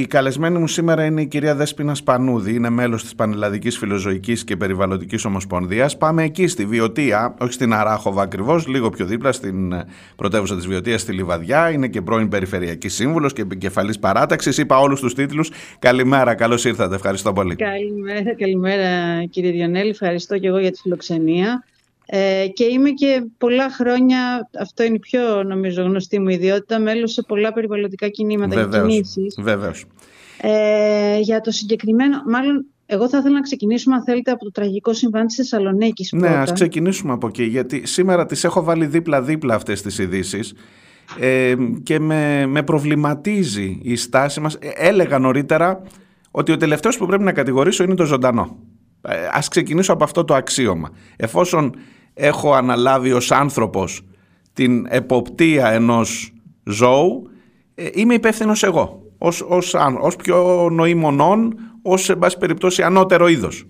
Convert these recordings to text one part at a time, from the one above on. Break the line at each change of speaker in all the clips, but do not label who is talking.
Η καλεσμένη μου σήμερα είναι η κυρία Δέσποινα Σπανούδη, είναι μέλος της Πανελλαδικής Φιλοζωικής και Περιβαλλοντικής Ομοσπονδίας. Πάμε εκεί στη Βιωτία, όχι στην Αράχοβα ακριβώς, λίγο πιο δίπλα στην πρωτεύουσα της Βιωτίας, στη Λιβαδιά. Είναι και πρώην Περιφερειακής Σύμβουλος και επικεφαλής παράταξης. Είπα όλους τους τίτλους. Καλημέρα, καλώς ήρθατε. Ευχαριστώ πολύ.
Καλημέρα, καλημέρα κύριε Διονέλη. Ευχαριστώ και εγώ για τη φιλοξενία. Ε, και είμαι και πολλά χρόνια, αυτό είναι η πιο νομίζω γνωστή μου ιδιότητα, μέλος σε πολλά περιβαλλοντικά κινήματα
βεβαίως,
και κινήσεις.
Βεβαίως.
Ε, για το συγκεκριμένο, μάλλον εγώ θα ήθελα να ξεκινήσουμε αν θέλετε από το τραγικό συμβάν της Θεσσαλονίκης.
Ναι, ας ξεκινήσουμε από εκεί, γιατί σήμερα τις έχω βάλει δίπλα-δίπλα αυτές τις ειδήσεις. Ε, και με, με προβληματίζει η στάση μας. Ε, έλεγα νωρίτερα ότι ο τελευταίος που πρέπει να κατηγορήσω είναι το ζωντανό. Ε, ας ξεκινήσω από αυτό το αξίωμα. Εφόσον έχω αναλάβει ως άνθρωπος την εποπτεία ενός ζώου, ε, είμαι υπεύθυνος εγώ, ως, ως, ως πιο νοήμονών, ως σε πάση περιπτώσει ανώτερο είδος.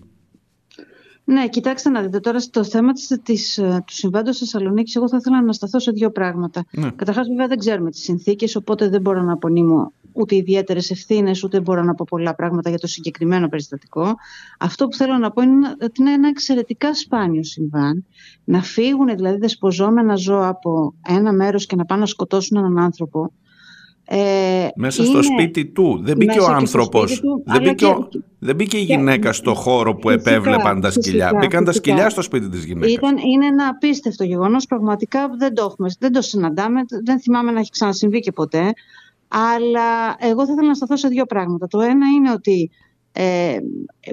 Ναι, κοιτάξτε να δείτε τώρα στο θέμα της, της, ε, του συμβάντος Θεσσαλονίκης. Εγώ θα ήθελα να σταθώ σε δύο πράγματα. Ναι. Καταρχάς, βέβαια, δεν ξέρουμε τις συνθήκες, οπότε δεν μπορώ να απονείμω ούτε ιδιαίτερες ευθύνες, ούτε μπορώ να πω πολλά πράγματα για το συγκεκριμένο περιστατικό. Αυτό που θέλω να πω είναι ότι είναι ένα εξαιρετικά σπάνιο συμβάν. Να φύγουν δηλαδή δεσποζόμενα ζώα από ένα μέρος και να πάνε να σκοτώσουν έναν άνθρωπο.
Ε, μέσα στο σπίτι του. Δεν μπήκε ο άνθρωπος. Δεν, μπήκε δεν μπήκε η γυναίκα στο χώρο που φυσικά, επέβλεπαν τα σκυλιά. Φυσικά, Μπήκαν τα σκυλιά στο σπίτι της γυναίκας.
Ήταν, είναι ένα απίστευτο γεγονός. Πραγματικά δεν το, έχουμε, δεν το συναντάμε. Δεν θυμάμαι να έχει ξανασυμβεί και ποτέ. Αλλά εγώ θα ήθελα να σταθώ σε δύο πράγματα. Το ένα είναι ότι ε,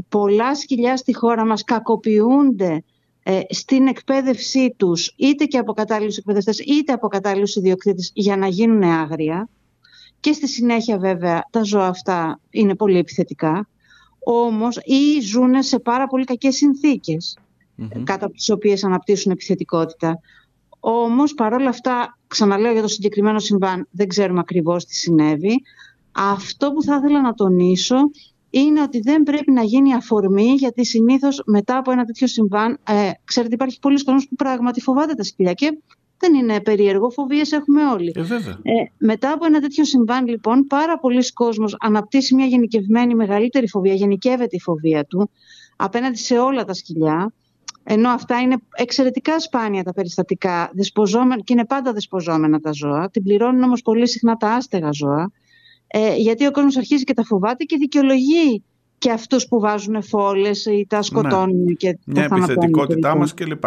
πολλά σκυλιά στη χώρα μας κακοποιούνται ε, στην εκπαίδευσή τους είτε και από κατάλληλους εκπαιδευτές είτε από κατάλληλους ιδιοκτήτες για να γίνουν άγρια και στη συνέχεια βέβαια τα ζώα αυτά είναι πολύ επιθετικά όμως ή ζουν σε πάρα πολύ κακές συνθήκες mm-hmm. κάτω από τις οποίες αναπτύσσουν επιθετικότητα. Όμως παρόλα αυτά, ξαναλέω για το συγκεκριμένο συμβάν, δεν ξέρουμε ακριβώς τι συνέβη. Αυτό που θα ήθελα να τονίσω είναι ότι δεν πρέπει να γίνει αφορμή γιατί συνήθως μετά από ένα τέτοιο συμβάν, ε, ξέρετε υπάρχει πολλοί κόσμος που πράγματι φοβάται τα σκυλιά και δεν είναι περίεργο, φοβίες έχουμε όλοι.
Ε,
ε, μετά από ένα τέτοιο συμβάν λοιπόν πάρα πολλοί κόσμος αναπτύσσει μια γενικευμένη μεγαλύτερη φοβία, γενικεύεται η φοβία του απέναντι σε όλα τα σκυλιά ενώ αυτά είναι εξαιρετικά σπάνια τα περιστατικά δεσποζόμενα, και είναι πάντα δεσποζόμενα τα ζώα. Την πληρώνουν όμως πολύ συχνά τα άστεγα ζώα. Ε, γιατί ο κόσμος αρχίζει και τα φοβάται και δικαιολογεί και αυτούς που βάζουν φόλες ή τα σκοτώνουν ναι. και
Μια επιθετικότητά μας κλπ.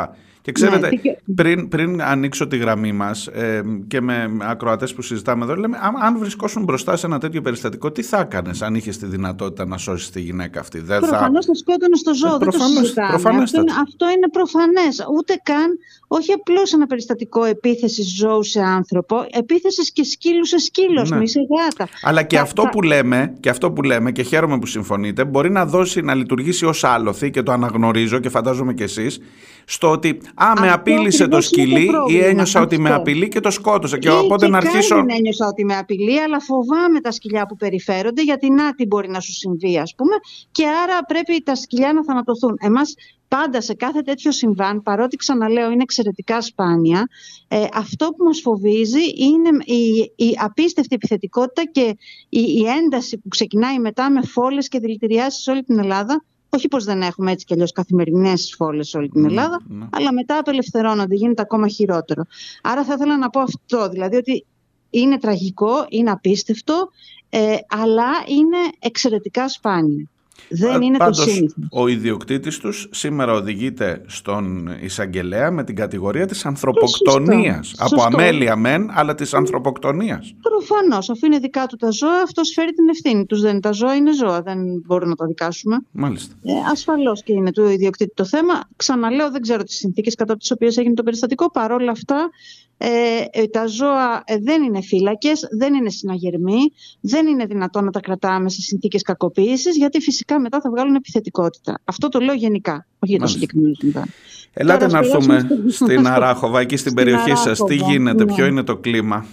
Και ξέρετε, ναι, πριν, πριν ανοίξω τη γραμμή μας ε, και με ακροατές που συζητάμε εδώ, λέμε, αν βρισκόσουν μπροστά σε ένα τέτοιο περιστατικό, τι θα έκανες αν είχες τη δυνατότητα να σώσεις τη γυναίκα αυτή;
Προφανώ θα, θα σκότωνες στο ζώο. δεν το αυτό, είναι, αυτό είναι προφανές. Ούτε καν, όχι απλώς ένα περιστατικό επίθεσης ζώου σε άνθρωπο, επίθεσης και σκύλου σε σκύλος, ναι. σε γάτα.
Αλλά και, αυτό που λέμε, και αυτό που λέμε, και χαίρομαι που συμφωνείτε, μπορεί να δώσει να λειτουργήσει ως άλοθη και το αναγνωρίζω και φαντάζομαι κι εσείς, στο ότι Α, με απείλησε το σκυλί ή ένιωσα ότι με απειλεί και το σκότωσε. Και, οπότε να αρχίσω.
Δεν ένιωσα ότι με απειλεί, αλλά φοβάμαι τα σκυλιά που περιφέρονται, γιατί να τι μπορεί να σου συμβεί, ας πούμε. Και άρα πρέπει τα σκυλιά να θανατωθούν. Εμάς πάντα σε κάθε τέτοιο συμβάν, παρότι ξαναλέω είναι εξαιρετικά σπάνια, ε, αυτό που μας φοβίζει είναι η, η απίστευτη επιθετικότητα και η, η ένταση που ξεκινάει μετά με φόλες και δηλητηριάσεις σε όλη την Ελλάδα, όχι πως δεν έχουμε έτσι κι αλλιώς καθημερινές φόλες σε όλη την ναι, Ελλάδα, ναι. αλλά μετά απελευθερώνονται, γίνεται ακόμα χειρότερο. Άρα θα ήθελα να πω αυτό, δηλαδή ότι είναι τραγικό, είναι απίστευτο, ε, αλλά είναι εξαιρετικά σπάνιο. Δεν είναι
Πάντως,
το σύνηθι.
Ο ιδιοκτήτης τους σήμερα οδηγείται στον εισαγγελέα με την κατηγορία της ανθρωποκτονίας. Από αμέλεια μεν, αλλά της ανθρωποκτονίας.
Προφανώς. Αφού είναι δικά του τα ζώα, αυτός φέρει την ευθύνη τους. Δεν τα ζώα είναι ζώα. Δεν μπορούμε να τα δικάσουμε.
Μάλιστα.
Ε, Ασφαλώς και είναι του ιδιοκτήτη το θέμα. Ξαναλέω, δεν ξέρω τις συνθήκες κατά τις οποίες έγινε το περιστατικό. Παρ' όλα αυτά, ε, ε, τα ζώα ε, δεν είναι φύλακες, δεν είναι συναγερμοί, δεν είναι δυνατόν να τα κρατάμε σε συνθήκες κακοποίησης γιατί φυσικά μετά θα βγάλουν επιθετικότητα. Αυτό το λέω γενικά, όχι για το συγκεκριμένο συμβάν.
Ελάτε να έρθουμε στην Αράχοβα, εκεί στην, περιοχή Αράχοβα, σας. Τι γίνεται, ναι. ποιο είναι το κλίμα;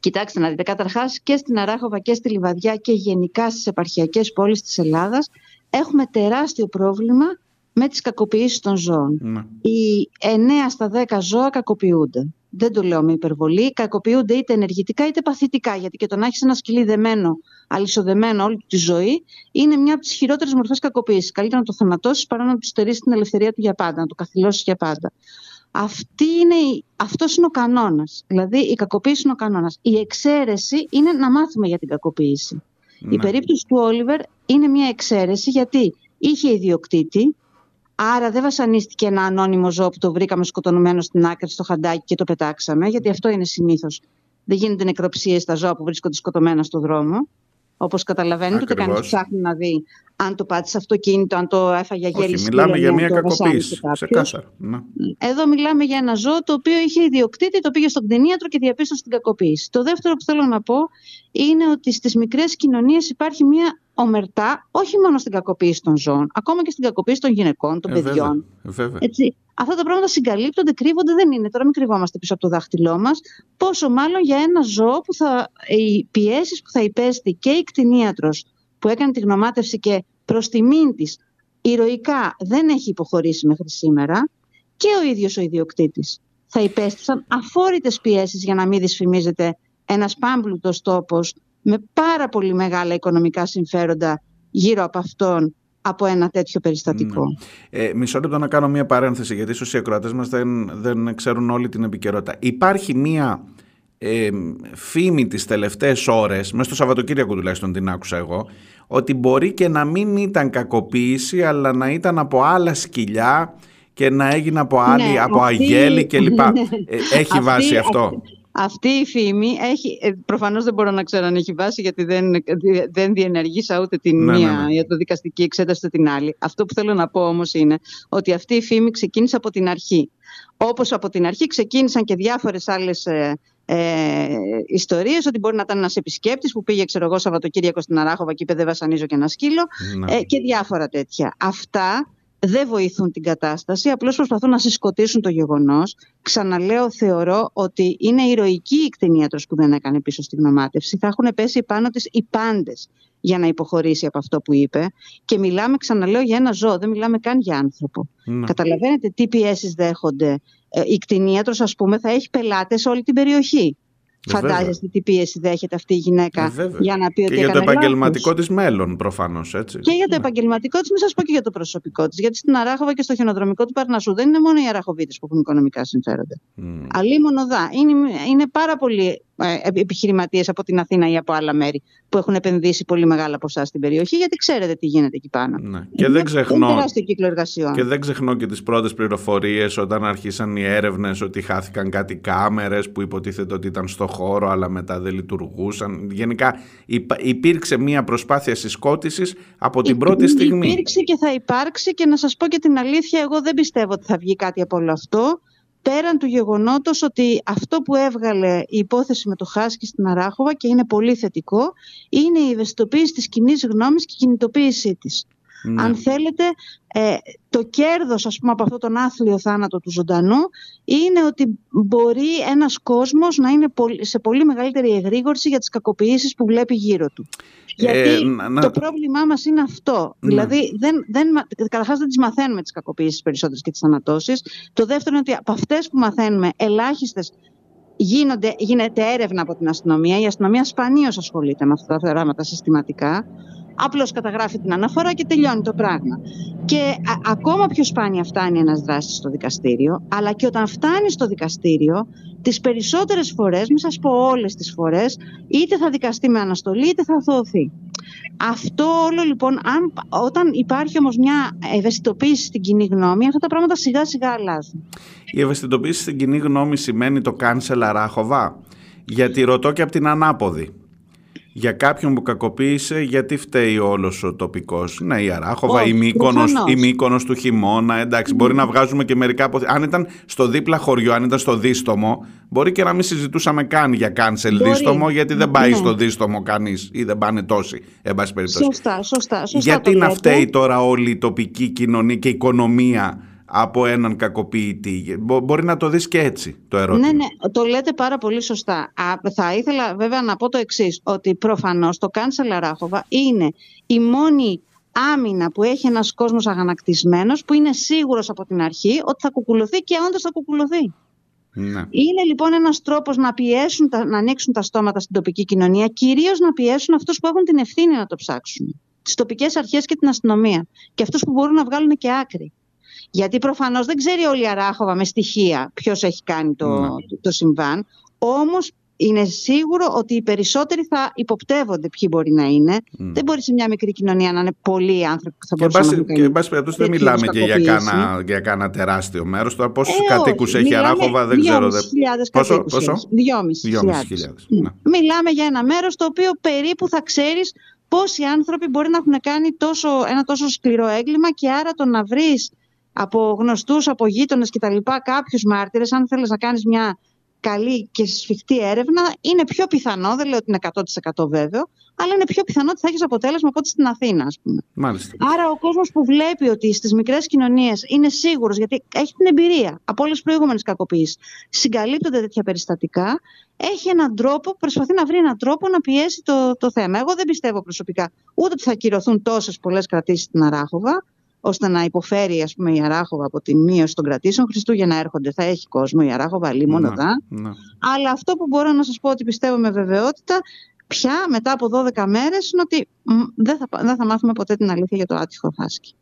Κοιτάξτε να δείτε, καταρχάς και στην Αράχοβα και στη Λιβαδιά και γενικά στις επαρχιακές πόλεις της Ελλάδας έχουμε τεράστιο πρόβλημα με τις κακοποιήσεις των ζώων. Ναι. Οι 9 στα 10 ζώα κακοποιούνται. Δεν το λέω με υπερβολή, κακοποιούνται είτε ενεργητικά είτε παθητικά. Γιατί και το να έχεις ένα σκυλί δεμένο, αλυσοδεμένο όλη τη ζωή, είναι μια από τις χειρότερες μορφές κακοποίησης. Καλύτερα να το θανατώσει παρά να του στερήσει την ελευθερία του για πάντα, να το καθυλώσεις για πάντα. Αυτή είναι, αυτός είναι ο κανόνας. Δηλαδή η κακοποίηση είναι ο κανόνας. Η εξαίρεση είναι να μάθουμε για την κακοποίηση. Η ναι. περίπτωση του Όλιβερ είναι μια εξαίρεση γιατί είχε ιδιοκτήτη, άρα δεν βασανίστηκε ένα ανώνυμο ζώο που το βρήκαμε σκοτωμένο στην άκρη στο χαντάκι και το πετάξαμε, γιατί αυτό είναι συνήθως. Δεν γίνονται νεκροψίες στα ζώα που βρίσκονται σκοτωμένα στο δρόμο. Όπως καταλαβαίνετε, ούτε κανεί ψάχνεις να δεις αν το πάτησε αυτοκίνητο, αν το έφαγε γέλη
Όχι, μιλάμε για μια κακοποίηση. Ξεκάθαρα. Ναι.
Εδώ μιλάμε για ένα ζώο το οποίο είχε ιδιοκτήτη, το πήγε στον κτηνίατρο και διαπίστωσε την κακοποίηση. Το δεύτερο που θέλω να πω είναι ότι στις μικρές κοινωνίες υπάρχει μια ομερτά, όχι μόνο στην κακοποίηση των ζώων, ακόμα και στην κακοποίηση των γυναικών, των ε, παιδιών.
Βέβαια,
Έτσι, αυτά τα πράγματα συγκαλύπτονται, κρύβονται, δεν είναι. Τώρα μην κρυβόμαστε πίσω από το δάχτυλό μας. Πόσο μάλλον για ένα ζώο που θα, οι πιέσεις που θα υπέστη και η κτηνίατρος που έκανε τη γνωμάτευση και προς τιμήν της ηρωικά δεν έχει υποχωρήσει μέχρι σήμερα και ο ίδιος ο ιδιοκτήτης. Θα υπέστησαν αφόρητες πιέσεις για να μην δυσφημίζεται ένας πάμπλουτος τόπος με πάρα πολύ μεγάλα οικονομικά συμφέροντα γύρω από αυτόν από ένα τέτοιο περιστατικό.
Ναι. Ε, μισό λεπτό να κάνω μία παρένθεση, γιατί ίσως οι ακροατές μας δεν, δεν ξέρουν όλη την επικαιρότητα. Υπάρχει μία ε, φήμη τις τελευταίες ώρες, μέσα στο Σαββατοκύριακο τουλάχιστον την άκουσα εγώ, ότι μπορεί και να μην ήταν κακοποίηση, αλλά να ήταν από άλλα σκυλιά και να έγινε από άλλη, ναι, από αυτή... αγέλη κλπ. Ε, έχει βάση αυτό;
Αυτή η φήμη έχει, ε, προφανώς δεν μπορώ να ξέρω αν έχει βάση γιατί δεν, δεν διενεργήσα ούτε την ναι, μία ναι, ναι. για το δικαστική εξέταση ούτε την άλλη. Αυτό που θέλω να πω όμως είναι ότι αυτή η φήμη ξεκίνησε από την αρχή. Όπως από την αρχή ξεκίνησαν και διάφορες άλλες ε, ε, ιστορίες ότι μπορεί να ήταν ένας επισκέπτης που πήγε ξέρω εγώ Σαββατοκύριακο στην Αράχοβα και είπε δεν βασανίζω και ένα σκύλο ναι. ε, και διάφορα τέτοια. Αυτά δεν βοηθούν την κατάσταση, απλώς προσπαθούν να συσκοτήσουν το γεγονός. Ξαναλέω, θεωρώ ότι είναι ηρωική η κτηνίατρος που δεν έκανε πίσω στη γνωμάτευση. Θα έχουν πέσει πάνω της οι πάντες για να υποχωρήσει από αυτό που είπε. Και μιλάμε, ξαναλέω, για ένα ζώο, δεν μιλάμε καν για άνθρωπο. Ναι. Καταλαβαίνετε τι πιέσεις δέχονται. Ε, η κτηνίατρος, ας πούμε, θα έχει πελάτες σε όλη την περιοχή. Φαντάζεστε τι πίεση δέχεται αυτή η γυναίκα
ε, για να πει ότι. Και για το επαγγελματικό της μέλλον, προφανώς.
Και για το ναι. επαγγελματικό της, μην σας πω και για το προσωπικό της. Γιατί στην Αράχοβα και στο χιονοδρομικό του Παρνασού δεν είναι μόνο οι Αραχοβίτες που έχουν οικονομικά συμφέροντα. Mm. Αλλή μονοδά. Είναι, είναι πάρα πολλοί ε, επιχειρηματίες από την Αθήνα ή από άλλα μέρη που έχουν επενδύσει πολύ μεγάλα ποσά στην περιοχή, γιατί ξέρετε τι γίνεται εκεί πάνω.
Ναι. Και, δεν ξεχνώ,
κύκλο εργασιών.
και δεν ξεχνώ και τις πρώτες πληροφορίες όταν άρχισαν οι έρευνες ότι χάθηκαν κάτι κάμερες που υποτίθεται ότι ήταν στο χώρο, αλλά μετά δεν λειτουργούσαν. Γενικά υπήρξε μια προσπάθεια συσκότησης από την πρώτη στιγμή.
Υπήρξε και θα υπάρξει και να σας πω και την αλήθεια, εγώ δεν πιστεύω ότι θα βγει κάτι από όλο αυτό πέραν του γεγονότος ότι αυτό που έβγαλε η υπόθεση με το Χάσκι στην Αράχοβα και είναι πολύ θετικό, είναι η ευαισθητοποίηση της κοινής γνώμης και η κινητοποίησή της. Ναι. Αν θέλετε, ε, το κέρδος ας πούμε, από αυτόν τον άθλιο θάνατο του ζωντανού είναι ότι μπορεί ένας κόσμος να είναι σε πολύ μεγαλύτερη εγρήγορση για τις κακοποιήσεις που βλέπει γύρω του. Γιατί ε, το πρόβλημά μας είναι αυτό. Ναι. Δηλαδή, δεν, δεν, καταρχάς δεν τις μαθαίνουμε τις κακοποιήσεις περισσότερες και τις θανατώσεις. Το δεύτερο είναι ότι από αυτές που μαθαίνουμε ελάχιστες γίνονται, γίνεται έρευνα από την αστυνομία. Η αστυνομία σπανίως ασχολείται με αυτά τα πράγματα συστηματικά. Απλώς καταγράφει την αναφορά και τελειώνει το πράγμα. Και ακόμα πιο σπάνια φτάνει ένας δράστης στο δικαστήριο, αλλά και όταν φτάνει στο δικαστήριο, τις περισσότερες φορές, μην σας πω όλες τις φορές, είτε θα δικαστεί με αναστολή είτε θα αθωωθεί. Αυτό όλο λοιπόν, αν, όταν υπάρχει όμως μια ευαισθητοποίηση στην κοινή γνώμη, αυτά τα πράγματα σιγά σιγά αλλάζουν.
Η ευαισθητοποίηση στην κοινή γνώμη σημαίνει το cancel αράχοβα. Γιατί ρωτώ και από την ανάποδη για κάποιον που κακοποίησε γιατί φταίει όλος ο τοπικός. Ναι, η Αράχοβα, η, Μύκονος, η Μύκονος του χειμώνα, εντάξει, μπορεί να βγάζουμε και μερικά από... Αν ήταν στο δίπλα χωριό, αν ήταν στο Δίστομο, μπορεί και να μην συζητούσαμε καν για κάνσελ Δίστομο, γιατί δεν πάει ναι. στο Δίστομο κανείς ή δεν πάνε τόσοι, εν πάση περιπτώσει.
Σωστά, σωστά, σωστά
Γιατί να φταίει τώρα όλη η τοπική κοινωνία και η οικονομία από έναν κακοποιητή. Μπορεί να το δεις και έτσι το ερώτημα.
Ναι, ναι, το λέτε πάρα πολύ σωστά. θα ήθελα βέβαια να πω το εξής ότι προφανώς το Κάνσελ Αράχοβα είναι η μόνη άμυνα που έχει ένας κόσμος αγανακτισμένος που είναι σίγουρος από την αρχή ότι θα κουκουλωθεί και όντως θα κουκουλωθεί. Ναι. Είναι λοιπόν ένας τρόπος να πιέσουν, να ανοίξουν τα στόματα στην τοπική κοινωνία, κυρίως να πιέσουν αυτούς που έχουν την ευθύνη να το ψάξουν. Τις τοπικές αρχές και την αστυνομία. Και αυτούς που μπορούν να βγάλουν και άκρη. Γιατί προφανώς δεν ξέρει όλη η Αράχοβα με στοιχεία ποιος έχει κάνει το, ναι. το, το συμβάν. Όμως είναι σίγουρο ότι οι περισσότεροι θα υποπτεύονται ποιοι μπορεί να είναι. Δεν μπορεί σε μια μικρή κοινωνία να είναι πολλοί άνθρωποι που θα μπορούσαν να
Και εν πάση περιπτώσει δεν μιλάμε και για κάνα, για κάνα τεράστιο μέρος. Τώρα πόσους ε, κατοίκους έχει η Αράχοβα δεν ξέρω. Δε...
Πόσο, πόσο; 2.500. Ναι. Μιλάμε για ένα μέρος το οποίο περίπου θα ξέρεις πόσοι άνθρωποι μπορεί να έχουν κάνει τόσο, ένα τόσο σκληρό έγκλημα και άρα το να βρεις από γνωστούς, από γείτονες κτλ. κάποιους μάρτυρες, αν θέλεις να κάνεις μια καλή και σφιχτή έρευνα, είναι πιο πιθανό, δεν λέω ότι είναι 100% βέβαιο, αλλά είναι πιο πιθανό ότι θα έχεις αποτέλεσμα από ό,τι στην Αθήνα, ας πούμε.
Μάλιστα.
Άρα, ο κόσμος που βλέπει ότι στις μικρές κοινωνίες είναι σίγουρος, γιατί έχει την εμπειρία από όλες τις προηγούμενες κακοποιήσει, συγκαλύπτονται τέτοια περιστατικά, έχει έναν τρόπο, προσπαθεί να βρει έναν τρόπο να πιέσει το, το θέμα. Εγώ δεν πιστεύω προσωπικά ούτε ότι θα ακυρωθούν τόσες πολλές κρατήσεις στην Αράχοβα, ώστε να υποφέρει ας πούμε, η Αράχοβα από τη μείωση των κρατήσεων. Χριστούγεννα έρχονται, θα έχει κόσμο η Αράχοβα, μόνο δά. Ναι. Αλλά αυτό που μπορώ να σας πω ότι πιστεύω με βεβαιότητα, πια μετά από 12 μέρες είναι ότι δεν θα, δεν θα μάθουμε ποτέ την αλήθεια για το άτυχο Φάσκι.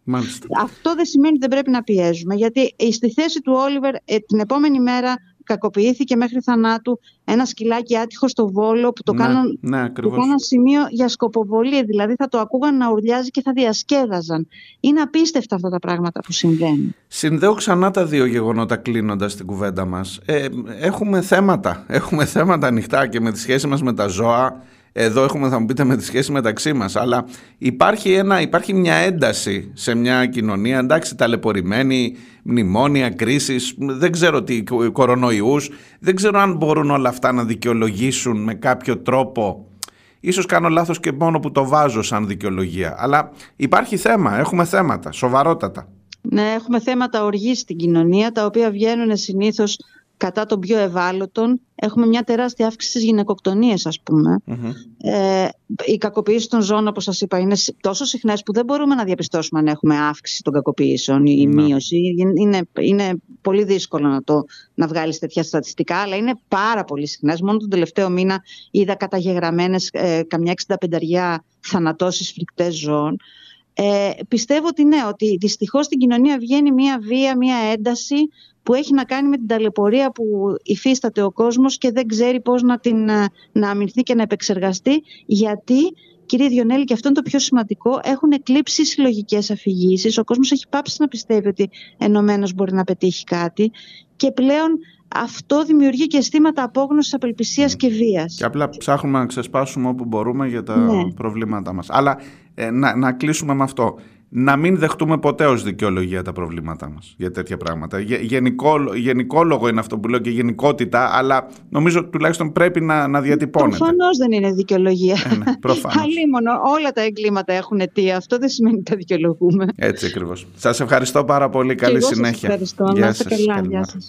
Αυτό δεν σημαίνει ότι δεν πρέπει να πιέζουμε, γιατί στη θέση του Όλιβερ ε, την επόμενη μέρα κακοποιήθηκε μέχρι θανάτου ένα σκυλάκι άτυχο στο Βόλο που το, ναι, κάναν,
ναι,
το κάναν σημείο για σκοποβολή. Δηλαδή θα το ακούγαν να ουρλιάζει και θα διασκέδαζαν. Είναι απίστευτα αυτά τα πράγματα που συμβαίνουν.
Συνδέω ξανά τα δύο γεγονότα κλείνοντας την κουβέντα μας. Ε, έχουμε θέματα. Έχουμε θέματα ανοιχτά και με τη σχέση μας με τα ζώα εδώ έχουμε, θα μου πείτε, με τη σχέση μεταξύ μας. Αλλά υπάρχει, ένα, υπάρχει μια ένταση σε μια κοινωνία. Εντάξει, ταλαιπωρημένη, μνημόνια, κρίσεις, δεν ξέρω τι, κορονοϊούς. Δεν ξέρω αν μπορούν όλα αυτά να δικαιολογήσουν με κάποιο τρόπο. Ίσως κάνω λάθος και μόνο που το βάζω σαν δικαιολογία. Αλλά υπάρχει θέμα, έχουμε θέματα, σοβαρότατα.
Ναι, έχουμε θέματα οργής στην κοινωνία, τα οποία βγαίνουν συνήθως κατά των πιο ευάλωτων. Έχουμε μια τεράστια αύξηση στις γυναικοκτονίες, ας πούμε. Ε, οι κακοποιήσεις των ζώων, όπως σας είπα, είναι τόσο συχνές που δεν μπορούμε να διαπιστώσουμε αν έχουμε αύξηση των κακοποιήσεων ή mm μείωση. Είναι, είναι πολύ δύσκολο να, το, να βγάλεις τέτοια στατιστικά, αλλά είναι πάρα πολύ συχνές. Μόνο τον τελευταίο μήνα είδα καταγεγραμμένες ε, καμιά 65 θανατώσεις φρικτές ζώων. Ε, πιστεύω ότι ναι, ότι δυστυχώς στην κοινωνία βγαίνει μια βία, μια ένταση που έχει να κάνει με την ταλαιπωρία που υφίσταται ο κόσμος και δεν ξέρει πώς να την ε, να αμυνθεί και να επεξεργαστεί γιατί Κύριε Διονέλη, και αυτό είναι το πιο σημαντικό, έχουν εκλείψει συλλογικές αφηγήσεις. Ο κόσμος έχει πάψει να πιστεύει ότι ενωμένος μπορεί να πετύχει κάτι. Και πλέον αυτό δημιουργεί και αισθήματα απόγνωσης, απελπισίας και βίας.
Και απλά ψάχνουμε να ξεσπάσουμε όπου μπορούμε για τα ναι. προβλήματά μας. Αλλά ε, να, να κλείσουμε με αυτό να μην δεχτούμε ποτέ ως δικαιολογία τα προβλήματά μας για τέτοια πράγματα. Γενικό, γενικόλογο είναι αυτό που λέω και γενικότητα, αλλά νομίζω τουλάχιστον πρέπει να, να διατυπώνεται.
Προφανώς δεν είναι δικαιολογία. Ε, ναι, μόνο όλα τα εγκλήματα έχουν αιτία. Αυτό δεν σημαίνει ότι τα δικαιολογούμε.
Έτσι ακριβώς. Σας ευχαριστώ πάρα πολύ. Καλή συνέχεια.
Σας ευχαριστώ. να είστε καλά. Γεια σας.